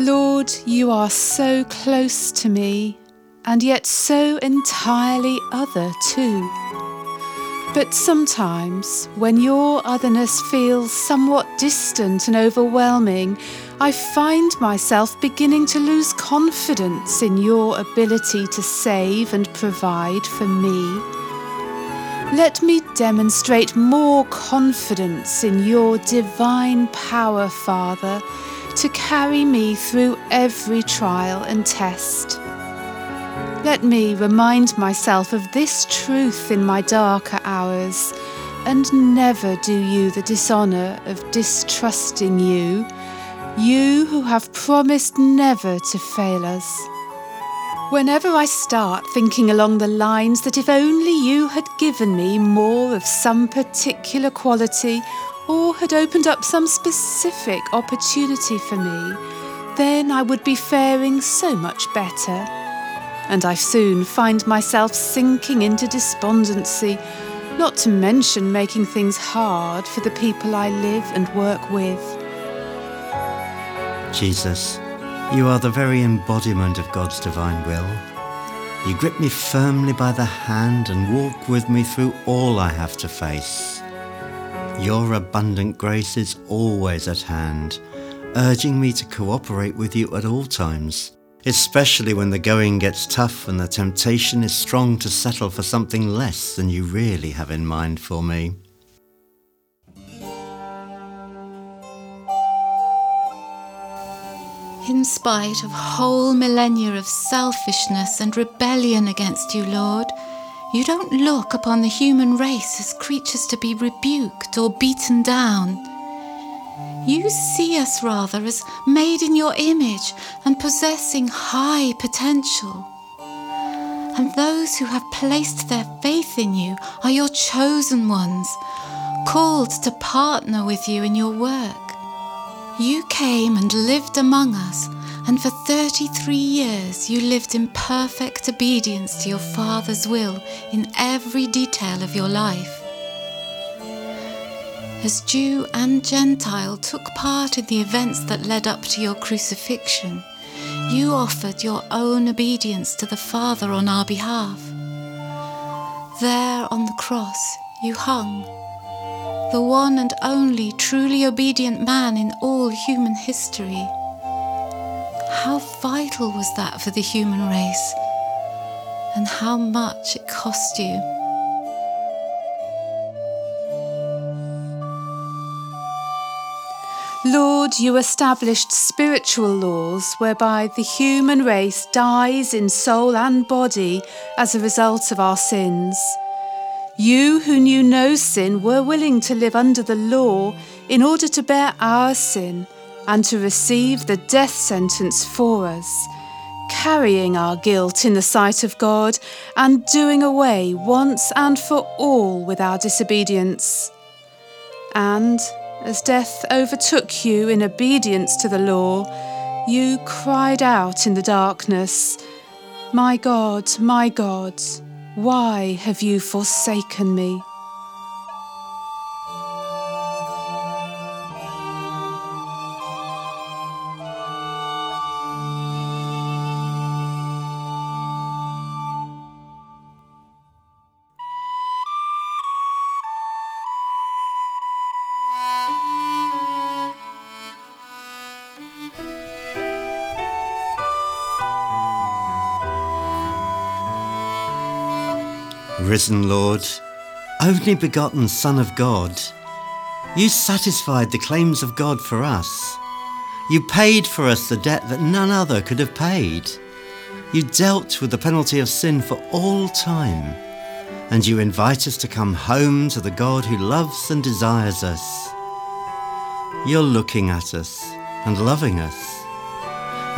Lord, you are so close to me, and yet so entirely other too. But sometimes, when your otherness feels somewhat distant and overwhelming, I find myself beginning to lose confidence in your ability to save and provide for me. Let me demonstrate more confidence in your divine power, Father, to carry me through every trial and test. Let me remind myself of this truth in my darker hours and never do you the dishonour of distrusting you, you who have promised never to fail us. Whenever I start thinking along the lines that if only you had given me more of some particular quality or had opened up some specific opportunity for me, then I would be faring so much better and I soon find myself sinking into despondency, not to mention making things hard for the people I live and work with. Jesus, you are the very embodiment of God's divine will. You grip me firmly by the hand and walk with me through all I have to face. Your abundant grace is always at hand, urging me to cooperate with you at all times especially when the going gets tough and the temptation is strong to settle for something less than you really have in mind for me. In spite of whole millennia of selfishness and rebellion against you, Lord, you don't look upon the human race as creatures to be rebuked or beaten down. You see us rather as made in your image and possessing high potential. And those who have placed their faith in you are your chosen ones, called to partner with you in your work. You came and lived among us, and for 33 years you lived in perfect obedience to your Father's will in every detail of your life as Jew and Gentile took part in the events that led up to your crucifixion, you offered your own obedience to the Father on our behalf. There on the cross you hung, the one and only truly obedient man in all human history. How vital was that for the human race, and how much it cost you. Lord, you established spiritual laws whereby the human race dies in soul and body as a result of our sins. You who knew no sin were willing to live under the law in order to bear our sin and to receive the death sentence for us, carrying our guilt in the sight of God and doing away once and for all with our disobedience. And as death overtook you in obedience to the law, you cried out in the darkness, My God, my God, why have you forsaken me? Risen Lord, only begotten Son of God, you satisfied the claims of God for us. You paid for us the debt that none other could have paid. You dealt with the penalty of sin for all time. And you invite us to come home to the God who loves and desires us. You're looking at us and loving us.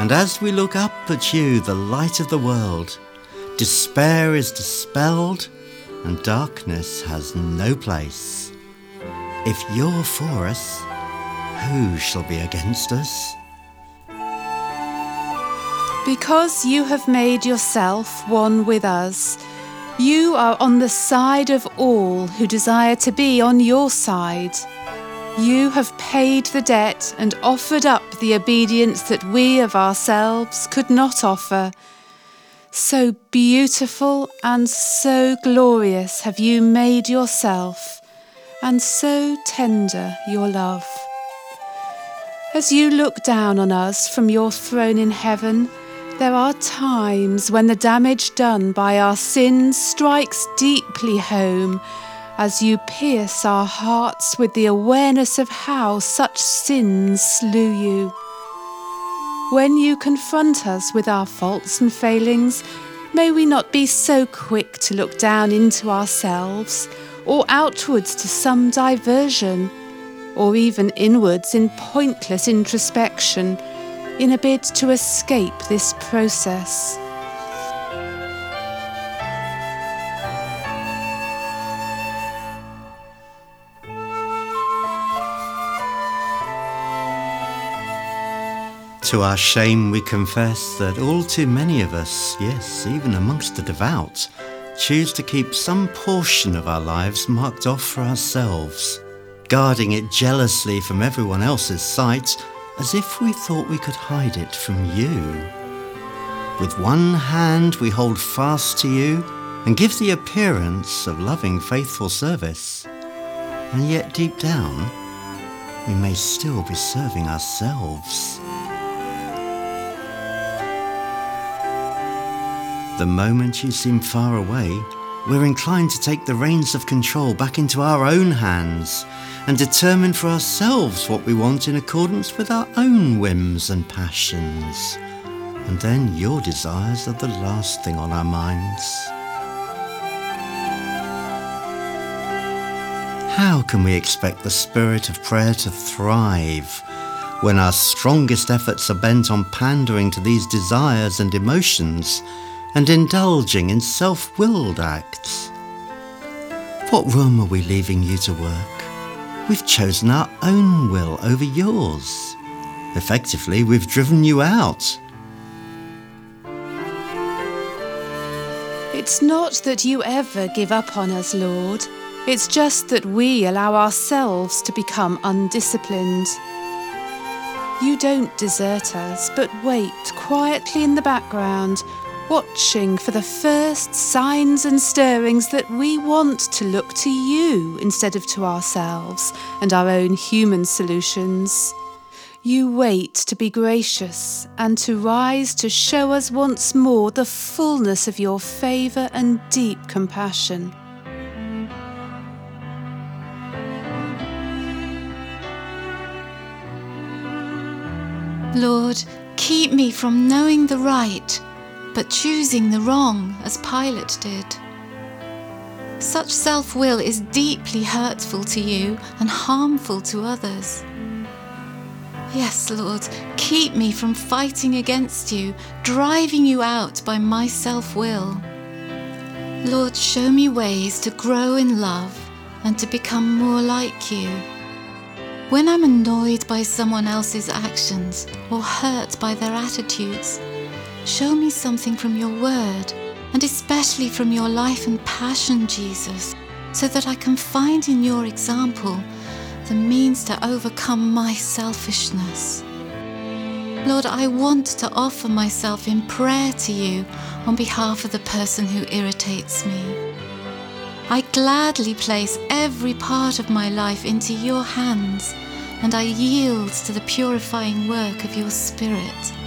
And as we look up at you, the light of the world, Despair is dispelled and darkness has no place. If you're for us, who shall be against us? Because you have made yourself one with us, you are on the side of all who desire to be on your side. You have paid the debt and offered up the obedience that we of ourselves could not offer. So beautiful and so glorious have you made yourself, and so tender your love. As you look down on us from your throne in heaven, there are times when the damage done by our sins strikes deeply home as you pierce our hearts with the awareness of how such sins slew you. When you confront us with our faults and failings, may we not be so quick to look down into ourselves or outwards to some diversion, or even inwards in pointless introspection, in a bid to escape this process. To our shame, we confess that all too many of us, yes, even amongst the devout, choose to keep some portion of our lives marked off for ourselves, guarding it jealously from everyone else's sight, as if we thought we could hide it from you. With one hand, we hold fast to you and give the appearance of loving, faithful service. And yet, deep down, we may still be serving ourselves. The moment you seem far away, we're inclined to take the reins of control back into our own hands and determine for ourselves what we want in accordance with our own whims and passions. And then your desires are the last thing on our minds. How can we expect the spirit of prayer to thrive when our strongest efforts are bent on pandering to these desires and emotions and indulging in self willed acts. What room are we leaving you to work? We've chosen our own will over yours. Effectively, we've driven you out. It's not that you ever give up on us, Lord. It's just that we allow ourselves to become undisciplined. You don't desert us, but wait quietly in the background watching for the first signs and stirrings that we want to look to you instead of to ourselves and our own human solutions. You wait to be gracious and to rise to show us once more the fullness of your favour and deep compassion. Lord, keep me from knowing the right but choosing the wrong, as Pilate did. Such self will is deeply hurtful to you and harmful to others. Yes, Lord, keep me from fighting against you, driving you out by my self will. Lord, show me ways to grow in love and to become more like you. When I'm annoyed by someone else's actions or hurt by their attitudes, Show me something from your word, and especially from your life and passion, Jesus, so that I can find in your example the means to overcome my selfishness. Lord, I want to offer myself in prayer to you on behalf of the person who irritates me. I gladly place every part of my life into your hands, and I yield to the purifying work of your Spirit.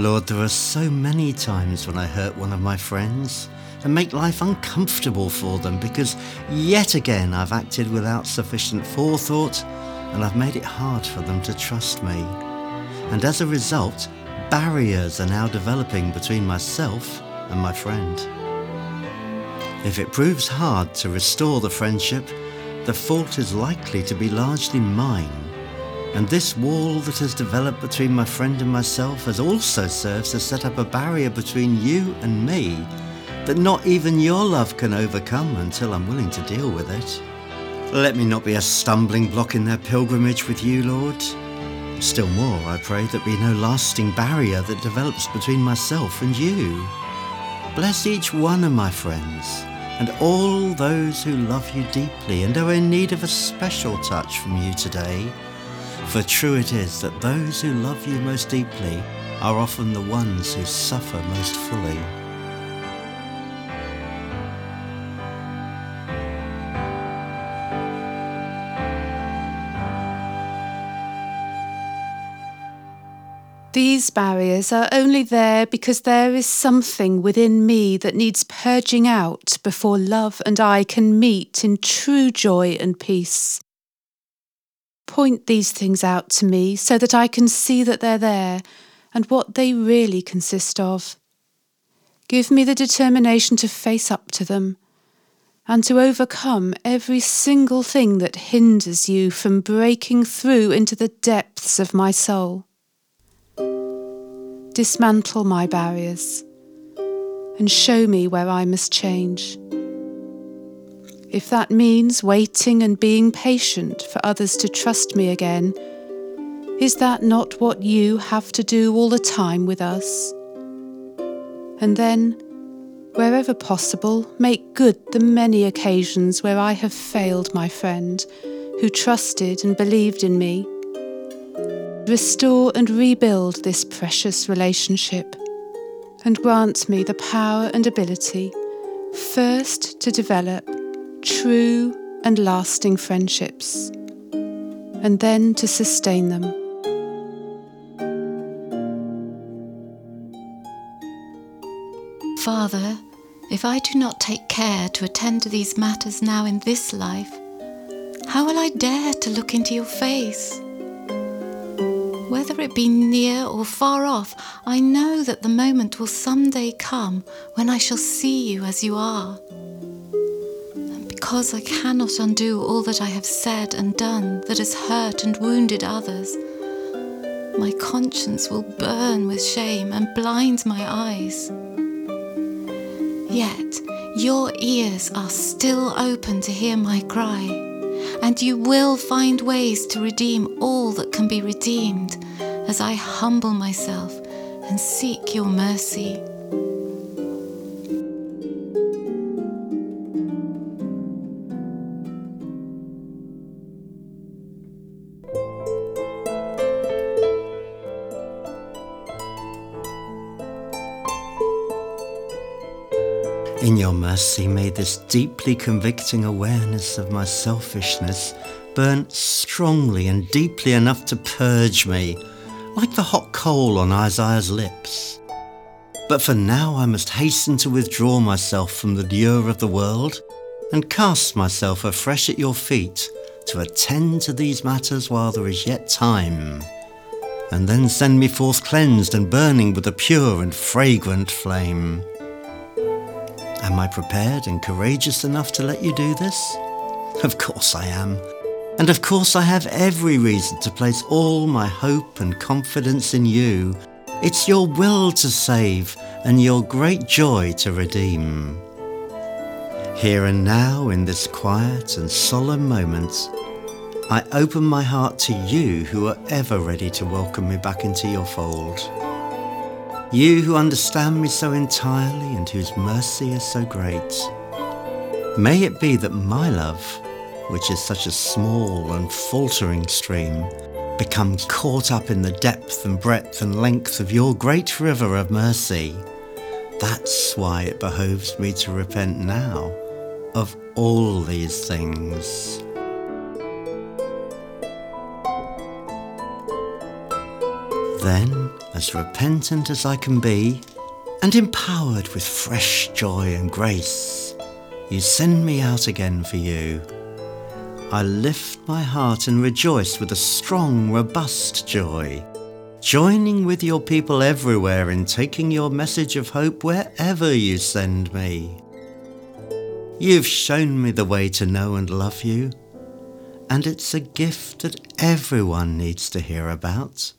Lord, there are so many times when I hurt one of my friends and make life uncomfortable for them because yet again I've acted without sufficient forethought and I've made it hard for them to trust me. And as a result, barriers are now developing between myself and my friend. If it proves hard to restore the friendship, the fault is likely to be largely mine and this wall that has developed between my friend and myself has also served to set up a barrier between you and me that not even your love can overcome until I'm willing to deal with it. Let me not be a stumbling block in their pilgrimage with you, Lord. Still more, I pray that be no lasting barrier that develops between myself and you. Bless each one of my friends and all those who love you deeply and are in need of a special touch from you today. For true it is that those who love you most deeply are often the ones who suffer most fully. These barriers are only there because there is something within me that needs purging out before love and I can meet in true joy and peace. Point these things out to me so that I can see that they're there and what they really consist of. Give me the determination to face up to them and to overcome every single thing that hinders you from breaking through into the depths of my soul dismantle my barriers and show me where I must change. If that means waiting and being patient for others to trust me again, is that not what you have to do all the time with us? And then, wherever possible, make good the many occasions where I have failed my friend who trusted and believed in me restore and rebuild this precious relationship, and grant me the power and ability first to develop true and lasting friendships, and then to sustain them. Father, if I do not take care to attend to these matters now in this life, how will I dare to look into your face? Whether it be near or far off, I know that the moment will someday come when I shall see you as you are. Because I cannot undo all that I have said and done that has hurt and wounded others, my conscience will burn with shame and blind my eyes. Yet your ears are still open to hear my cry and you will find ways to redeem all that can be redeemed as I humble myself and seek your mercy. Your mercy, may this deeply convicting awareness of my selfishness burn strongly and deeply enough to purge me, like the hot coal on Isaiah's lips. But for now, I must hasten to withdraw myself from the lure of the world and cast myself afresh at your feet to attend to these matters while there is yet time, and then send me forth cleansed and burning with a pure and fragrant flame. Am I prepared and courageous enough to let you do this? Of course I am. And of course I have every reason to place all my hope and confidence in you. It's your will to save and your great joy to redeem. Here and now, in this quiet and solemn moment, I open my heart to you who are ever ready to welcome me back into your fold. You who understand me so entirely and whose mercy is so great. May it be that my love, which is such a small and faltering stream, becomes caught up in the depth and breadth and length of your great river of mercy. That's why it behoves me to repent now of all these things. Then, as repentant as I can be, and empowered with fresh joy and grace, you send me out again for you. I lift my heart and rejoice with a strong, robust joy, joining with your people everywhere in taking your message of hope wherever you send me. You've shown me the way to know and love you, and it's a gift that everyone needs to hear about.